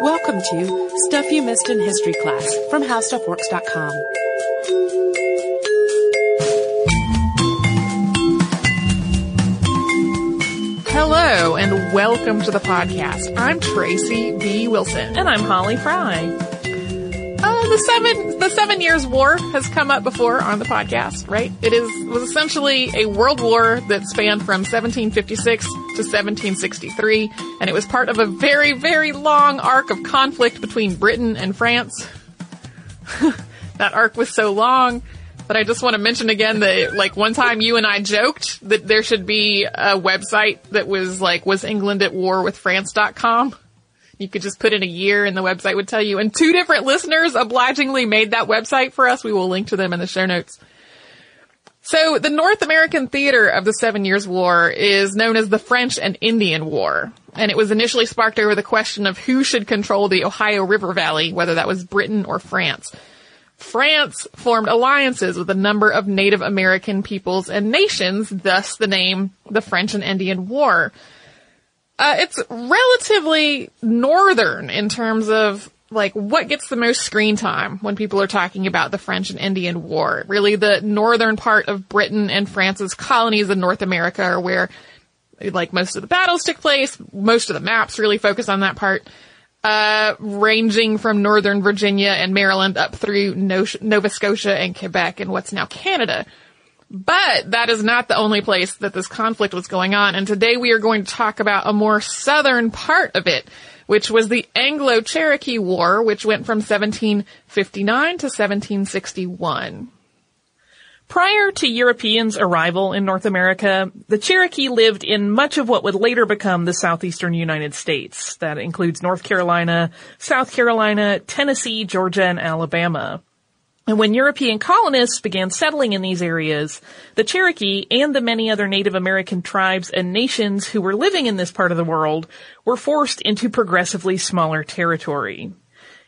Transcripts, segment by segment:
Welcome to Stuff You Missed in History Class from HowStuffWorks.com. Hello and welcome to the podcast. I'm Tracy B. Wilson. And I'm Holly Fry. Uh, the seven the Seven Years' War has come up before on the podcast, right? It is was essentially a world war that spanned from 1756 to 1763, and it was part of a very very long arc of conflict between Britain and France. that arc was so long but I just want to mention again that like one time you and I joked that there should be a website that was like was England at war with France.com. You could just put in a year and the website would tell you. And two different listeners obligingly made that website for us. We will link to them in the show notes. So the North American theater of the Seven Years' War is known as the French and Indian War. And it was initially sparked over the question of who should control the Ohio River Valley, whether that was Britain or France. France formed alliances with a number of Native American peoples and nations, thus the name the French and Indian War. Uh, it's relatively northern in terms of like what gets the most screen time when people are talking about the French and Indian War. Really, the northern part of Britain and France's colonies in North America are where like most of the battles took place. Most of the maps really focus on that part uh, ranging from northern Virginia and Maryland up through Nova Scotia and Quebec and what's now Canada. But that is not the only place that this conflict was going on. And today we are going to talk about a more southern part of it, which was the Anglo-Cherokee War, which went from 1759 to 1761. Prior to Europeans' arrival in North America, the Cherokee lived in much of what would later become the southeastern United States. That includes North Carolina, South Carolina, Tennessee, Georgia, and Alabama. And when European colonists began settling in these areas, the Cherokee and the many other Native American tribes and nations who were living in this part of the world were forced into progressively smaller territory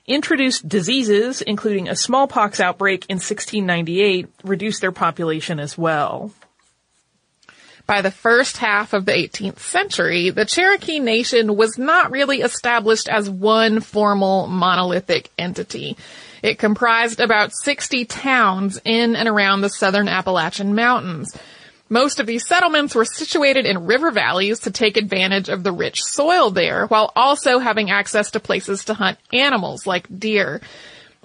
introduced diseases, including a smallpox outbreak in 1698, reduced their population as well. By the first half of the 18th century, the Cherokee Nation was not really established as one formal monolithic entity. It comprised about 60 towns in and around the southern Appalachian Mountains. Most of these settlements were situated in river valleys to take advantage of the rich soil there, while also having access to places to hunt animals like deer.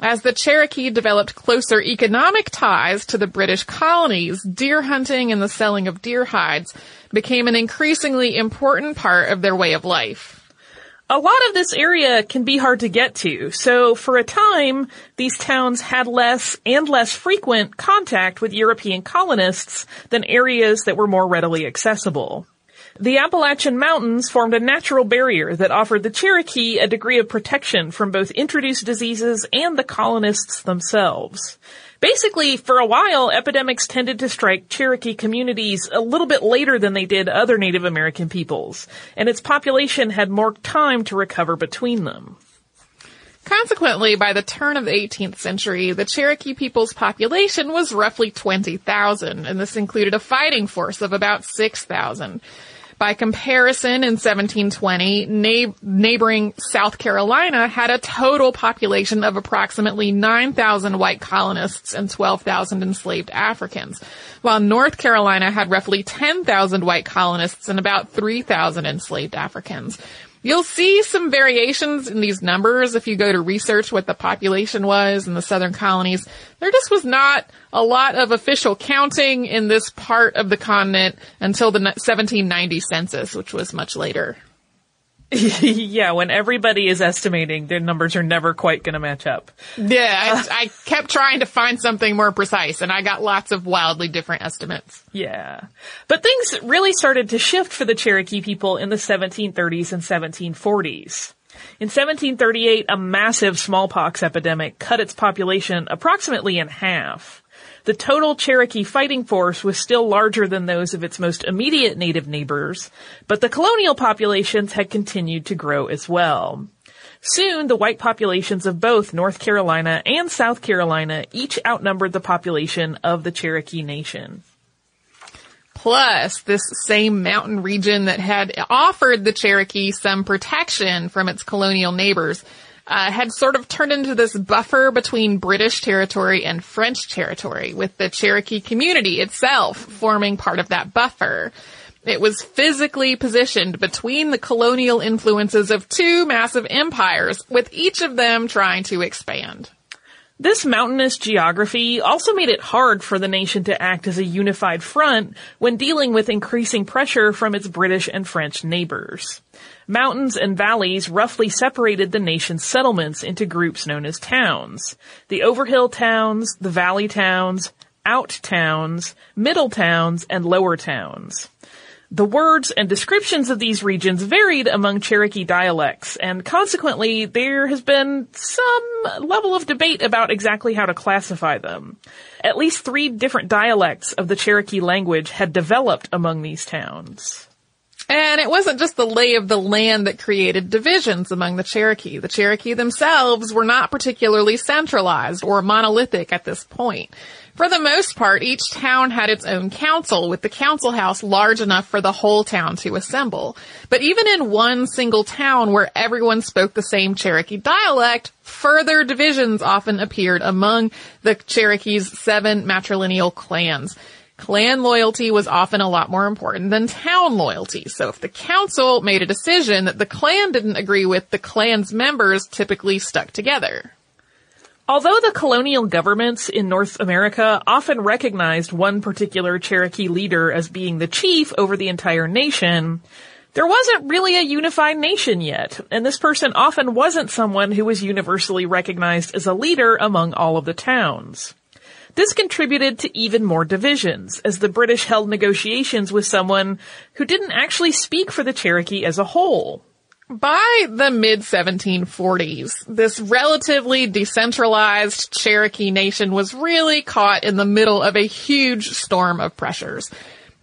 As the Cherokee developed closer economic ties to the British colonies, deer hunting and the selling of deer hides became an increasingly important part of their way of life a lot of this area can be hard to get to. So for a time, these towns had less and less frequent contact with European colonists than areas that were more readily accessible. The Appalachian Mountains formed a natural barrier that offered the Cherokee a degree of protection from both introduced diseases and the colonists themselves. Basically, for a while, epidemics tended to strike Cherokee communities a little bit later than they did other Native American peoples, and its population had more time to recover between them. Consequently, by the turn of the 18th century, the Cherokee people's population was roughly 20,000, and this included a fighting force of about 6,000. By comparison, in 1720, na- neighboring South Carolina had a total population of approximately 9,000 white colonists and 12,000 enslaved Africans, while North Carolina had roughly 10,000 white colonists and about 3,000 enslaved Africans. You'll see some variations in these numbers if you go to research what the population was in the southern colonies. There just was not a lot of official counting in this part of the continent until the 1790 census, which was much later. yeah, when everybody is estimating, their numbers are never quite going to match up. Yeah, I, I, kept trying to find something more precise, and I got lots of wildly different estimates. Yeah. But things really started to shift for the Cherokee people in the 1730s and 1740s. In 1738, a massive smallpox epidemic cut its population approximately in half. The total Cherokee fighting force was still larger than those of its most immediate native neighbors, but the colonial populations had continued to grow as well. Soon, the white populations of both North Carolina and South Carolina each outnumbered the population of the Cherokee Nation. Plus, this same mountain region that had offered the Cherokee some protection from its colonial neighbors uh, had sort of turned into this buffer between British territory and French territory, with the Cherokee community itself forming part of that buffer. It was physically positioned between the colonial influences of two massive empires, with each of them trying to expand. This mountainous geography also made it hard for the nation to act as a unified front when dealing with increasing pressure from its British and French neighbors. Mountains and valleys roughly separated the nation's settlements into groups known as towns. The overhill towns, the valley towns, out towns, middle towns, and lower towns. The words and descriptions of these regions varied among Cherokee dialects, and consequently, there has been some level of debate about exactly how to classify them. At least three different dialects of the Cherokee language had developed among these towns. And it wasn't just the lay of the land that created divisions among the Cherokee. The Cherokee themselves were not particularly centralized or monolithic at this point. For the most part, each town had its own council, with the council house large enough for the whole town to assemble. But even in one single town where everyone spoke the same Cherokee dialect, further divisions often appeared among the Cherokee's seven matrilineal clans. Clan loyalty was often a lot more important than town loyalty. So if the council made a decision that the clan didn't agree with, the clan's members typically stuck together. Although the colonial governments in North America often recognized one particular Cherokee leader as being the chief over the entire nation, there wasn't really a unified nation yet, and this person often wasn't someone who was universally recognized as a leader among all of the towns. This contributed to even more divisions, as the British held negotiations with someone who didn't actually speak for the Cherokee as a whole. By the mid 1740s, this relatively decentralized Cherokee nation was really caught in the middle of a huge storm of pressures.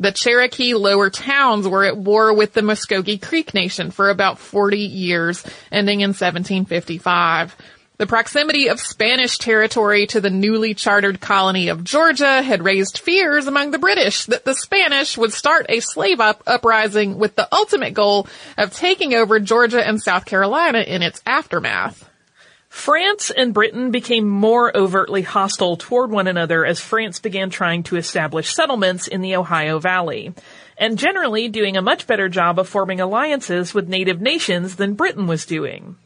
The Cherokee lower towns were at war with the Muskogee Creek Nation for about 40 years, ending in 1755. The proximity of Spanish territory to the newly chartered colony of Georgia had raised fears among the British that the Spanish would start a slave up uprising with the ultimate goal of taking over Georgia and South Carolina in its aftermath. France and Britain became more overtly hostile toward one another as France began trying to establish settlements in the Ohio Valley, and generally doing a much better job of forming alliances with native nations than Britain was doing.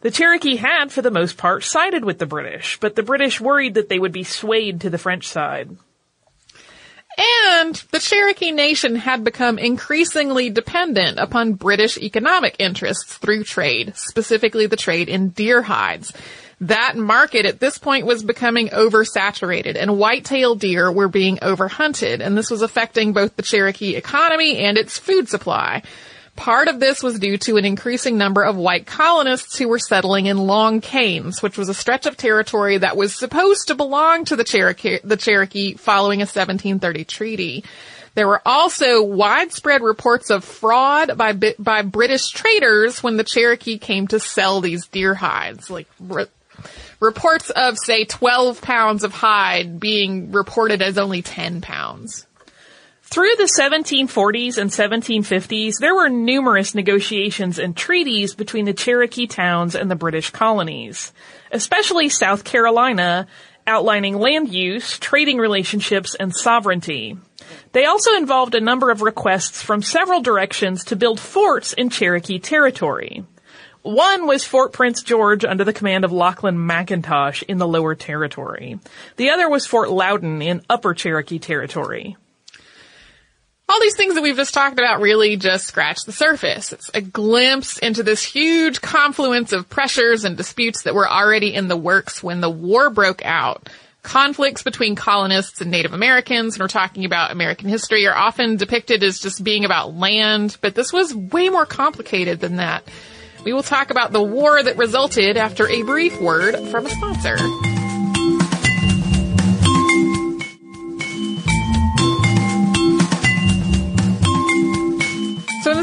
The Cherokee had, for the most part, sided with the British, but the British worried that they would be swayed to the French side. And the Cherokee nation had become increasingly dependent upon British economic interests through trade, specifically the trade in deer hides. That market at this point was becoming oversaturated and white-tailed deer were being overhunted and this was affecting both the Cherokee economy and its food supply. Part of this was due to an increasing number of white colonists who were settling in Long Canes, which was a stretch of territory that was supposed to belong to the Cherokee, the Cherokee following a 1730 treaty. There were also widespread reports of fraud by by British traders when the Cherokee came to sell these deer hides, like re- reports of say 12 pounds of hide being reported as only 10 pounds. Through the 1740s and 1750s, there were numerous negotiations and treaties between the Cherokee towns and the British colonies, especially South Carolina, outlining land use, trading relationships, and sovereignty. They also involved a number of requests from several directions to build forts in Cherokee territory. One was Fort Prince George under the command of Lachlan McIntosh in the Lower Territory. The other was Fort Loudoun in Upper Cherokee Territory all these things that we've just talked about really just scratch the surface. It's a glimpse into this huge confluence of pressures and disputes that were already in the works when the war broke out. Conflicts between colonists and Native Americans, and we're talking about American history, are often depicted as just being about land, but this was way more complicated than that. We will talk about the war that resulted after a brief word from a sponsor.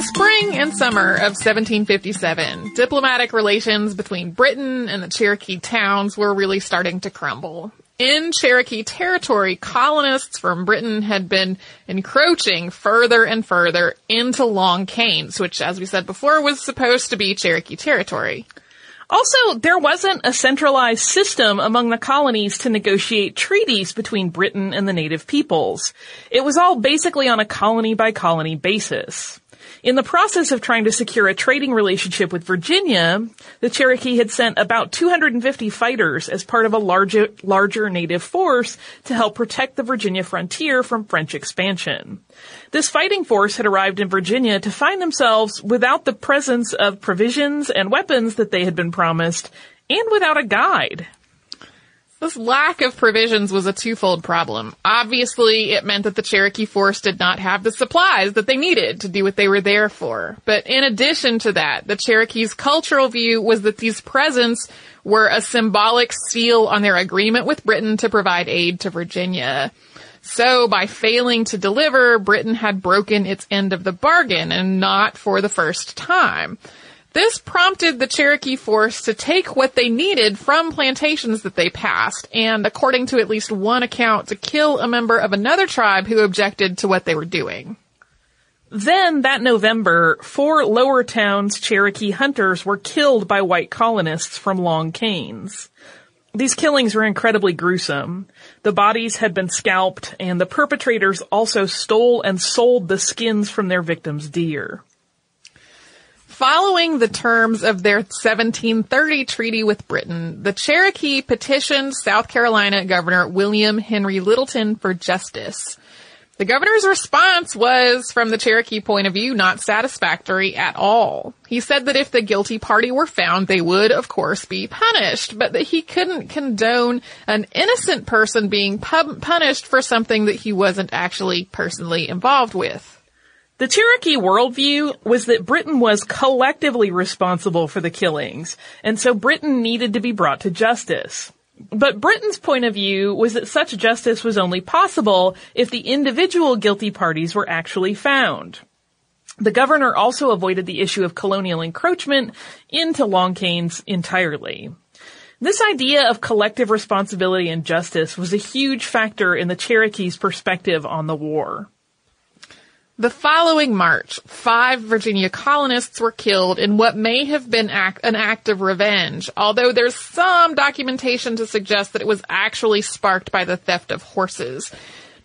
Spring and summer of 1757, diplomatic relations between Britain and the Cherokee towns were really starting to crumble. In Cherokee territory, colonists from Britain had been encroaching further and further into Long Canes, which, as we said before, was supposed to be Cherokee territory. Also, there wasn't a centralized system among the colonies to negotiate treaties between Britain and the native peoples. It was all basically on a colony by colony basis. In the process of trying to secure a trading relationship with Virginia, the Cherokee had sent about 250 fighters as part of a larger, larger native force to help protect the Virginia frontier from French expansion. This fighting force had arrived in Virginia to find themselves without the presence of provisions and weapons that they had been promised, and without a guide. This lack of provisions was a twofold problem. Obviously, it meant that the Cherokee force did not have the supplies that they needed to do what they were there for. But in addition to that, the Cherokees' cultural view was that these presents were a symbolic seal on their agreement with Britain to provide aid to Virginia. So by failing to deliver, Britain had broken its end of the bargain and not for the first time. This prompted the Cherokee force to take what they needed from plantations that they passed, and according to at least one account, to kill a member of another tribe who objected to what they were doing. Then that November, four Lower Towns Cherokee hunters were killed by white colonists from Long Canes. These killings were incredibly gruesome. The bodies had been scalped and the perpetrators also stole and sold the skins from their victims' deer. Following the terms of their 1730 treaty with Britain, the Cherokee petitioned South Carolina Governor William Henry Lyttelton for justice. The governor's response was, from the Cherokee point of view, not satisfactory at all. He said that if the guilty party were found, they would, of course, be punished, but that he couldn't condone an innocent person being pu- punished for something that he wasn't actually personally involved with. The Cherokee worldview was that Britain was collectively responsible for the killings, and so Britain needed to be brought to justice. But Britain's point of view was that such justice was only possible if the individual guilty parties were actually found. The governor also avoided the issue of colonial encroachment into Long Canes entirely. This idea of collective responsibility and justice was a huge factor in the Cherokees' perspective on the war. The following March, five Virginia colonists were killed in what may have been act, an act of revenge, although there's some documentation to suggest that it was actually sparked by the theft of horses.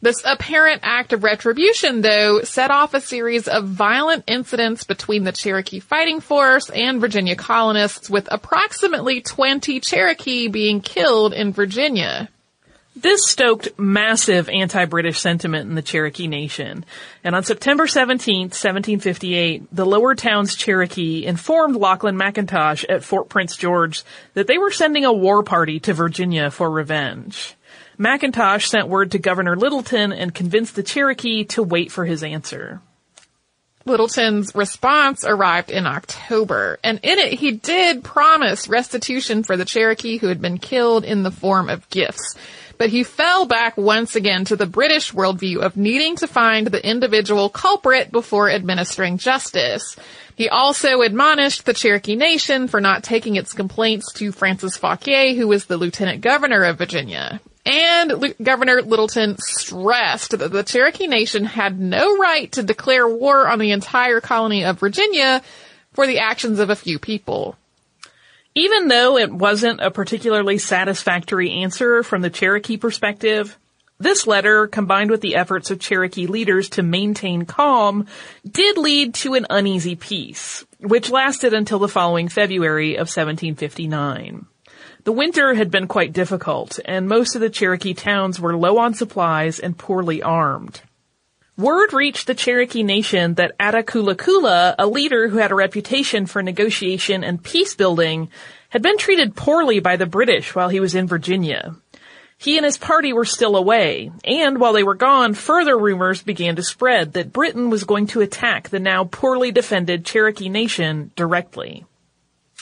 This apparent act of retribution, though, set off a series of violent incidents between the Cherokee Fighting Force and Virginia colonists, with approximately 20 Cherokee being killed in Virginia. This stoked massive anti-British sentiment in the Cherokee Nation. And on September 17, 1758, the Lower Towns Cherokee informed Lachlan McIntosh at Fort Prince George that they were sending a war party to Virginia for revenge. McIntosh sent word to Governor Lyttelton and convinced the Cherokee to wait for his answer. Lyttelton's response arrived in October, and in it he did promise restitution for the Cherokee who had been killed in the form of gifts but he fell back once again to the British worldview of needing to find the individual culprit before administering justice. He also admonished the Cherokee Nation for not taking its complaints to Francis Fauquier, who was the lieutenant governor of Virginia. And L- Governor Lyttelton stressed that the Cherokee Nation had no right to declare war on the entire colony of Virginia for the actions of a few people. Even though it wasn't a particularly satisfactory answer from the Cherokee perspective, this letter, combined with the efforts of Cherokee leaders to maintain calm, did lead to an uneasy peace, which lasted until the following February of 1759. The winter had been quite difficult, and most of the Cherokee towns were low on supplies and poorly armed. Word reached the Cherokee Nation that Attakullakulla, a leader who had a reputation for negotiation and peace building, had been treated poorly by the British while he was in Virginia. He and his party were still away, and while they were gone, further rumors began to spread that Britain was going to attack the now poorly defended Cherokee Nation directly.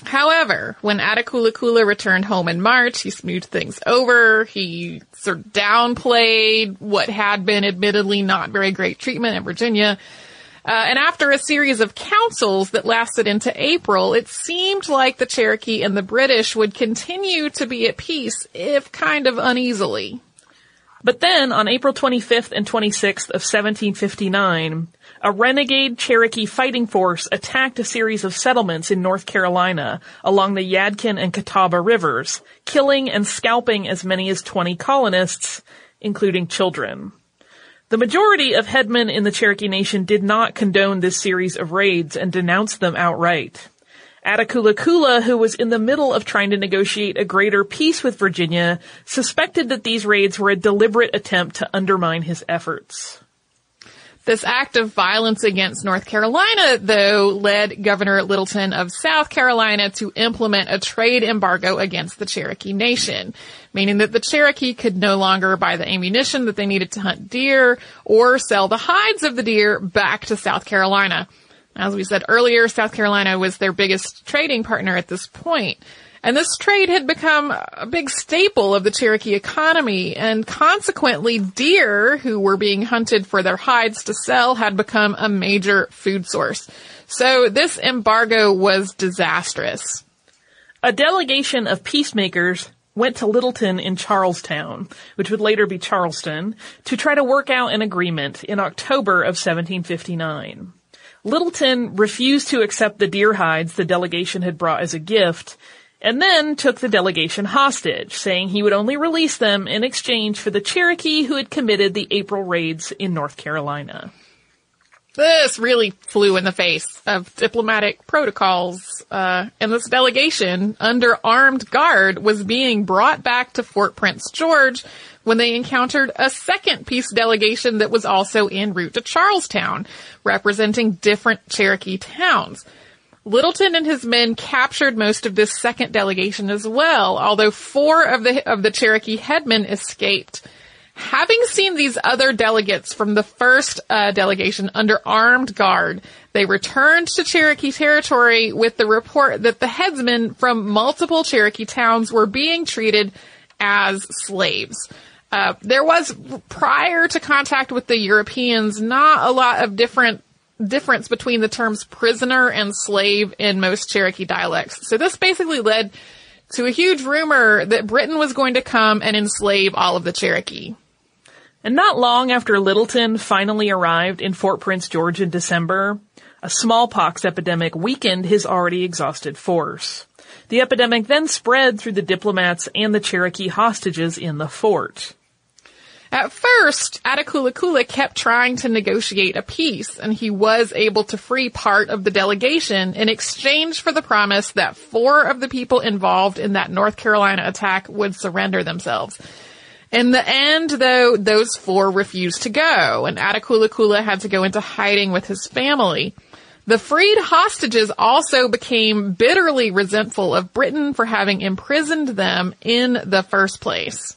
However, when Attakullakulla returned home in March, he smoothed things over. He sort of downplayed what had been admittedly not very great treatment in Virginia. Uh, and after a series of councils that lasted into April, it seemed like the Cherokee and the British would continue to be at peace, if kind of uneasily. But then, on April 25th and 26th of 1759, a renegade Cherokee fighting force attacked a series of settlements in North Carolina along the Yadkin and Catawba rivers, killing and scalping as many as 20 colonists, including children. The majority of headmen in the Cherokee Nation did not condone this series of raids and denounced them outright. Attakullakulla, who was in the middle of trying to negotiate a greater peace with Virginia, suspected that these raids were a deliberate attempt to undermine his efforts. This act of violence against North Carolina, though, led Governor Lyttelton of South Carolina to implement a trade embargo against the Cherokee Nation, meaning that the Cherokee could no longer buy the ammunition that they needed to hunt deer or sell the hides of the deer back to South Carolina. As we said earlier, South Carolina was their biggest trading partner at this point. And this trade had become a big staple of the Cherokee economy, and consequently, deer who were being hunted for their hides to sell had become a major food source. So this embargo was disastrous. A delegation of peacemakers went to Lyttelton in Charlestown, which would later be Charleston, to try to work out an agreement in October of 1759. Lyttelton refused to accept the deer hides the delegation had brought as a gift, and then took the delegation hostage, saying he would only release them in exchange for the Cherokee who had committed the April raids in North Carolina. This really flew in the face of diplomatic protocols, uh, and this delegation, under armed guard, was being brought back to Fort Prince George when they encountered a second peace delegation that was also en route to Charlestown, representing different Cherokee towns. Lyttelton and his men captured most of this second delegation as well, although four of the of the Cherokee headmen escaped. Having seen these other delegates from the first uh, delegation under armed guard, they returned to Cherokee territory with the report that the headsmen from multiple Cherokee towns were being treated as slaves. Uh, there was prior to contact with the Europeans not a lot of different difference between the terms prisoner and slave in most Cherokee dialects. So this basically led to a huge rumor that Britain was going to come and enslave all of the Cherokee. And not long after Lyttelton finally arrived in Fort Prince George in December, a smallpox epidemic weakened his already exhausted force. The epidemic then spread through the diplomats and the Cherokee hostages in the fort. At first, Attakullakulla kept trying to negotiate a peace, and he was able to free part of the delegation in exchange for the promise that four of the people involved in that North Carolina attack would surrender themselves. In the end, though, those four refused to go, and Attakullakulla had to go into hiding with his family. The freed hostages also became bitterly resentful of Britain for having imprisoned them in the first place.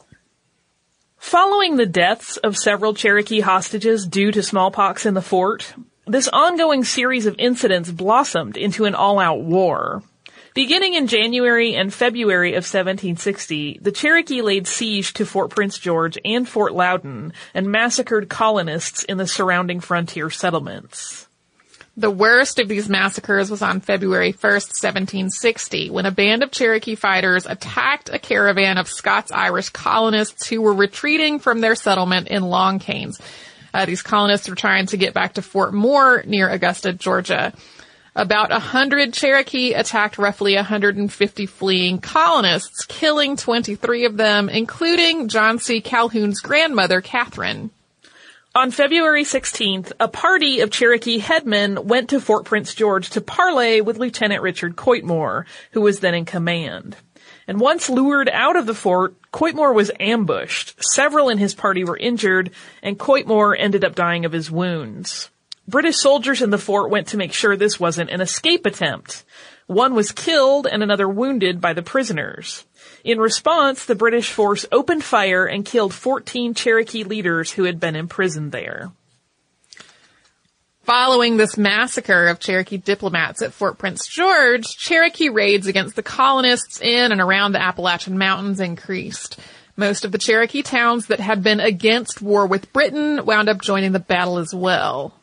Following the deaths of several Cherokee hostages due to smallpox in the fort, this ongoing series of incidents blossomed into an all-out war. Beginning in January and February of 1760, the Cherokee laid siege to Fort Prince George and Fort Loudoun and massacred colonists in the surrounding frontier settlements. The worst of these massacres was on February 1st, 1760, when a band of Cherokee fighters attacked a caravan of Scots-Irish colonists who were retreating from their settlement in Long Canes. Uh, these colonists were trying to get back to Fort Moore near Augusta, Georgia. About a hundred Cherokee attacked roughly 150 fleeing colonists, killing 23 of them, including John C. Calhoun's grandmother, Catherine. On February 16th, a party of Cherokee headmen went to Fort Prince George to parley with Lieutenant Richard Coytmore, who was then in command. And once lured out of the fort, Coytmore was ambushed. Several in his party were injured, and Coytmore ended up dying of his wounds. British soldiers in the fort went to make sure this wasn't an escape attempt. One was killed and another wounded by the prisoners. In response, the British force opened fire and killed 14 Cherokee leaders who had been imprisoned there. Following this massacre of Cherokee diplomats at Fort Prince George, Cherokee raids against the colonists in and around the Appalachian Mountains increased. Most of the Cherokee towns that had been against war with Britain wound up joining the battle as well.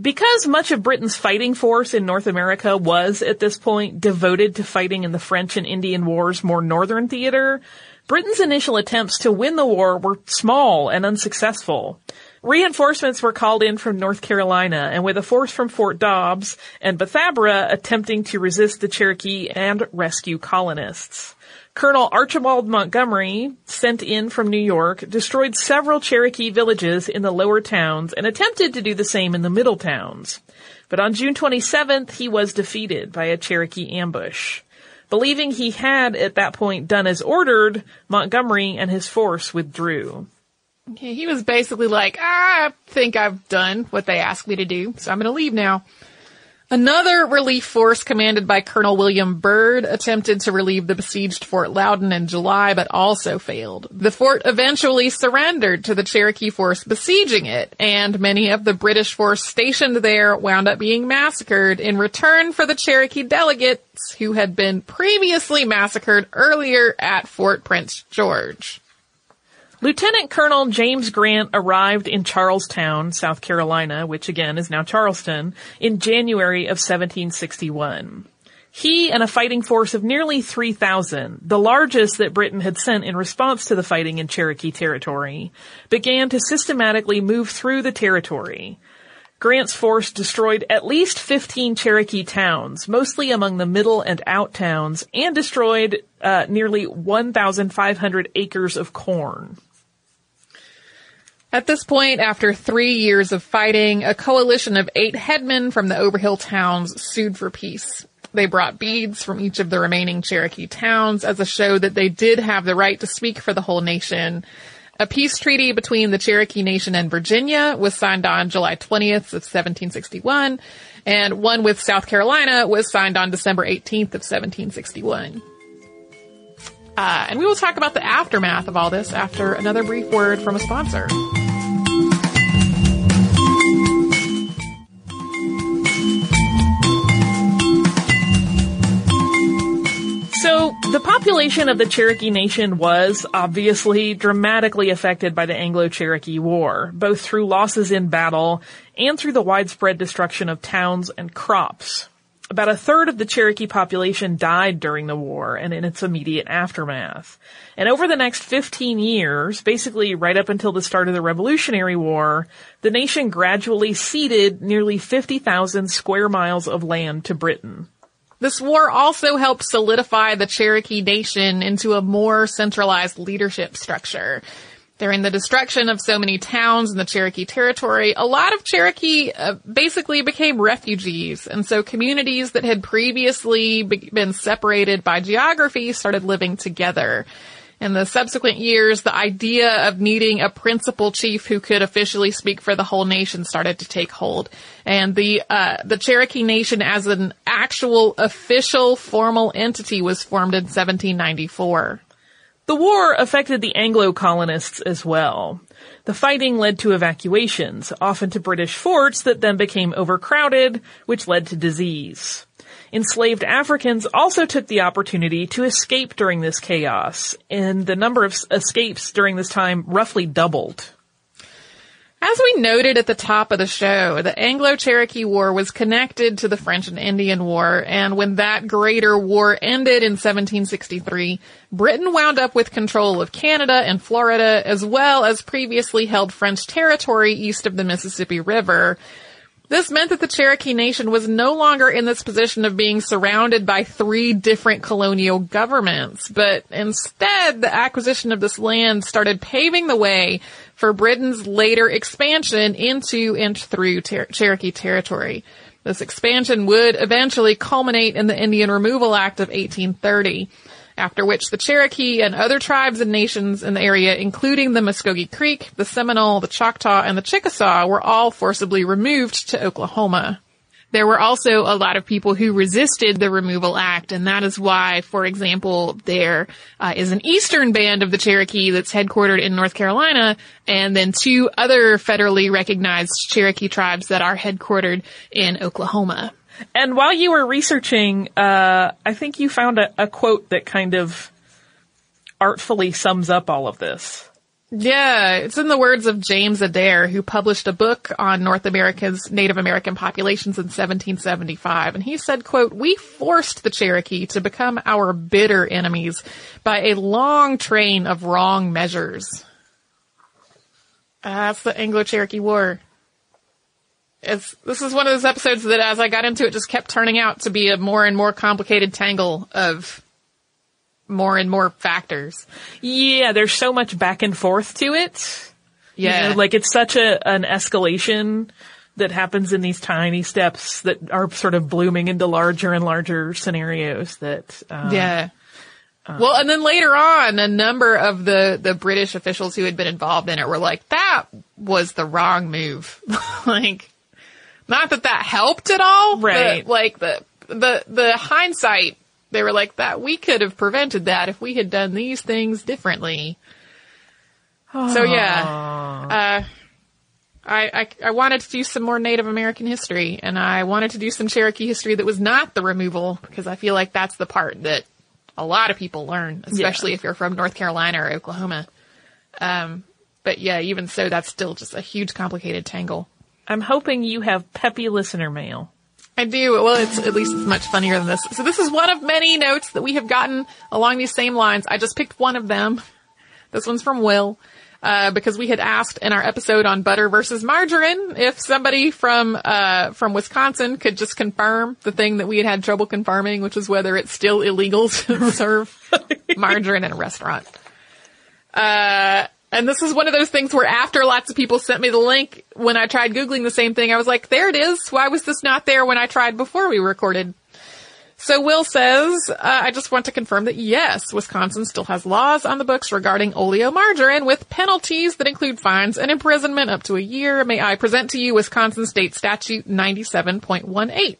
Because much of Britain's fighting force in North America was, at this point, devoted to fighting in the French and Indian Wars' more northern theater, Britain's initial attempts to win the war were small and unsuccessful. Reinforcements were called in from North Carolina, and with a force from Fort Dobbs and Bethabara attempting to resist the Cherokee and rescue colonists. Colonel Archibald Montgomery, sent in from New York, destroyed several Cherokee villages in the lower towns and attempted to do the same in the middle towns. But on June 27th, he was defeated by a Cherokee ambush. Believing he had at that point done as ordered, Montgomery and his force withdrew. Okay, he was basically like, I think I've done what they asked me to do, so I'm gonna leave now. Another relief force commanded by Colonel William Byrd attempted to relieve the besieged Fort Loudoun in July, but also failed. The fort eventually surrendered to the Cherokee force besieging it, and many of the British force stationed there wound up being massacred in return for the Cherokee delegates who had been previously massacred earlier at Fort Prince George. Lieutenant Colonel James Grant arrived in Charlestown, South Carolina, which again is now Charleston, in January of 1761. He and a fighting force of nearly 3,000, the largest that Britain had sent in response to the fighting in Cherokee territory, began to systematically move through the territory. Grant's force destroyed at least 15 Cherokee towns, mostly among the middle and out towns, and destroyed uh, nearly 1,500 acres of corn. At this point, after three years of fighting, a coalition of eight headmen from the Overhill towns sued for peace. They brought beads from each of the remaining Cherokee towns as a show that they did have the right to speak for the whole nation. A peace treaty between the Cherokee Nation and Virginia was signed on July 20th of 1761, and one with South Carolina was signed on December 18th of 1761. Uh, and we will talk about the aftermath of all this after another brief word from a sponsor. The population of the Cherokee Nation was obviously dramatically affected by the Anglo-Cherokee War, both through losses in battle and through the widespread destruction of towns and crops. About a third of the Cherokee population died during the war and in its immediate aftermath. And over the next 15 years, basically right up until the start of the Revolutionary War, the nation gradually ceded nearly 50,000 square miles of land to Britain. This war also helped solidify the Cherokee Nation into a more centralized leadership structure. During the destruction of so many towns in the Cherokee territory, a lot of Cherokee uh, basically became refugees, and so communities that had previously be- been separated by geography started living together. In the subsequent years, the idea of needing a principal chief who could officially speak for the whole nation started to take hold. And the, uh, the Cherokee Nation as an actual official formal entity was formed in 1794. The war affected the Anglo colonists as well. The fighting led to evacuations, often to British forts that then became overcrowded, which led to disease. Enslaved Africans also took the opportunity to escape during this chaos, and the number of escapes during this time roughly doubled. As we noted at the top of the show, the Anglo-Cherokee War was connected to the French and Indian War, and when that greater war ended in 1763, Britain wound up with control of Canada and Florida, as well as previously held French territory east of the Mississippi River, this meant that the Cherokee Nation was no longer in this position of being surrounded by three different colonial governments, but instead the acquisition of this land started paving the way for Britain's later expansion into and through ter- Cherokee territory. This expansion would eventually culminate in the Indian Removal Act of 1830 after which the Cherokee and other tribes and nations in the area, including the Muskogee Creek, the Seminole, the Choctaw, and the Chickasaw, were all forcibly removed to Oklahoma. There were also a lot of people who resisted the Removal Act, and that is why, for example, there uh, is an eastern band of the Cherokee that's headquartered in North Carolina, and then two other federally recognized Cherokee tribes that are headquartered in Oklahoma. And while you were researching, uh, I think you found a, a, quote that kind of artfully sums up all of this. Yeah, it's in the words of James Adair, who published a book on North America's Native American populations in 1775. And he said, quote, we forced the Cherokee to become our bitter enemies by a long train of wrong measures. that's the Anglo-Cherokee War. It's, this is one of those episodes that as I got into it just kept turning out to be a more and more complicated tangle of more and more factors. Yeah, there's so much back and forth to it. Yeah. You know, like it's such a, an escalation that happens in these tiny steps that are sort of blooming into larger and larger scenarios that, um, Yeah. well, and then later on, a number of the, the British officials who had been involved in it were like, that was the wrong move. like, not that that helped at all, Right. But like the, the, the hindsight, they were like that, we could have prevented that if we had done these things differently. So yeah, uh, I, I, I wanted to do some more Native American history and I wanted to do some Cherokee history that was not the removal because I feel like that's the part that a lot of people learn, especially if you're from North Carolina or Oklahoma. Um, but yeah, even so, that's still just a huge complicated tangle. I'm hoping you have peppy listener mail. I do. Well, it's at least it's much funnier than this. So this is one of many notes that we have gotten along these same lines. I just picked one of them. This one's from Will. Uh, because we had asked in our episode on butter versus margarine if somebody from uh, from Wisconsin could just confirm the thing that we had had trouble confirming, which is whether it's still illegal to serve margarine in a restaurant. Uh, and this is one of those things where after lots of people sent me the link, when I tried Googling the same thing, I was like, there it is. Why was this not there when I tried before we recorded? So Will says, uh, I just want to confirm that yes, Wisconsin still has laws on the books regarding oleomargarine with penalties that include fines and imprisonment up to a year. May I present to you Wisconsin State Statute 97.18?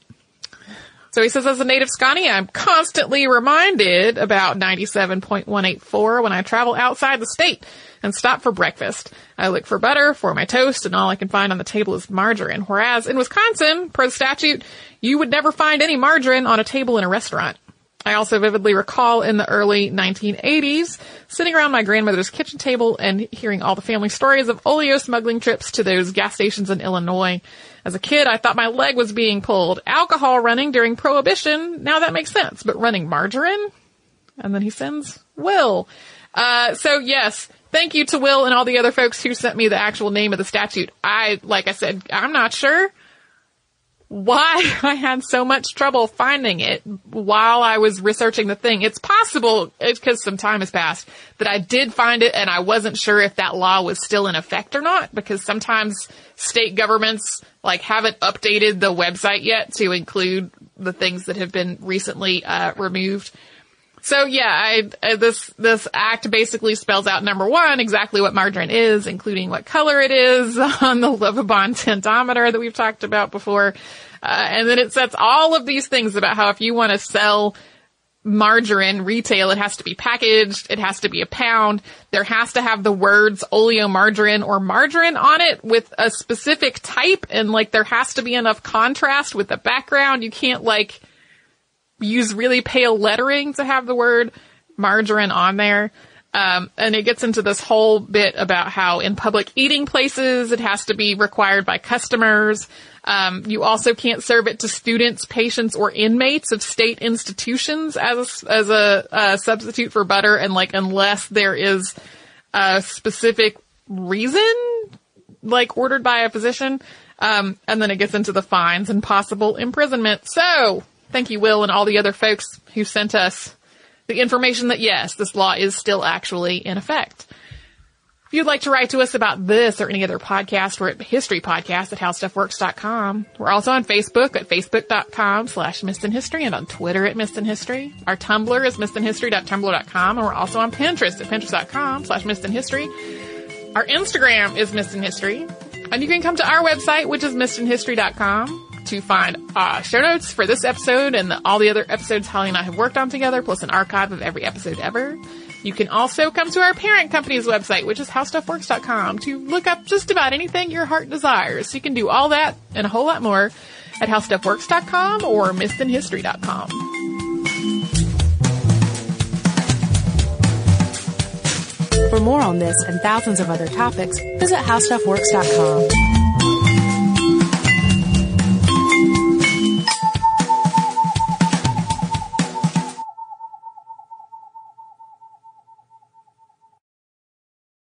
So he says, as a native Scotty, I'm constantly reminded about 97.184 when I travel outside the state and stop for breakfast. I look for butter for my toast and all I can find on the table is margarine. Whereas in Wisconsin, per statute, you would never find any margarine on a table in a restaurant. I also vividly recall in the early 1980s sitting around my grandmother's kitchen table and hearing all the family stories of oleo smuggling trips to those gas stations in Illinois. As a kid, I thought my leg was being pulled. Alcohol running during prohibition, now that makes sense, but running margarine? And then he sends Will. Uh, so yes, thank you to Will and all the other folks who sent me the actual name of the statute. I, like I said, I'm not sure why I had so much trouble finding it while I was researching the thing. It's possible, because some time has passed, that I did find it and I wasn't sure if that law was still in effect or not, because sometimes state governments like haven't updated the website yet to include the things that have been recently uh, removed. So yeah, I, this, this act basically spells out number one, exactly what margarine is, including what color it is on the Lovibond tintometer that we've talked about before. Uh, and then it sets all of these things about how if you want to sell margarine retail, it has to be packaged, it has to be a pound, there has to have the words oleomargarine or margarine on it with a specific type, and like there has to be enough contrast with the background. You can't like, use really pale lettering to have the word margarine on there. Um, and it gets into this whole bit about how in public eating places it has to be required by customers. Um, you also can't serve it to students, patients, or inmates of state institutions as a, as a, substitute for butter, and like unless there is a specific reason, like ordered by a physician. Um, and then it gets into the fines and possible imprisonment. So thank you, Will, and all the other folks who sent us the information that yes, this law is still actually in effect. If you'd like to write to us about this or any other podcast, we're at History Podcast at HowStuffWorks.com. We're also on Facebook at Facebook.com slash History and on Twitter at History. Our Tumblr is MissedInHistory.tumblr.com and we're also on Pinterest at Pinterest.com slash History. Our Instagram is History. And you can come to our website, which is MissedInHistory.com to find uh, show notes for this episode and the, all the other episodes Holly and I have worked on together, plus an archive of every episode ever. You can also come to our parent company's website, which is howstuffworks.com, to look up just about anything your heart desires. You can do all that and a whole lot more at howstuffworks.com or missedinhistory.com. For more on this and thousands of other topics, visit howstuffworks.com.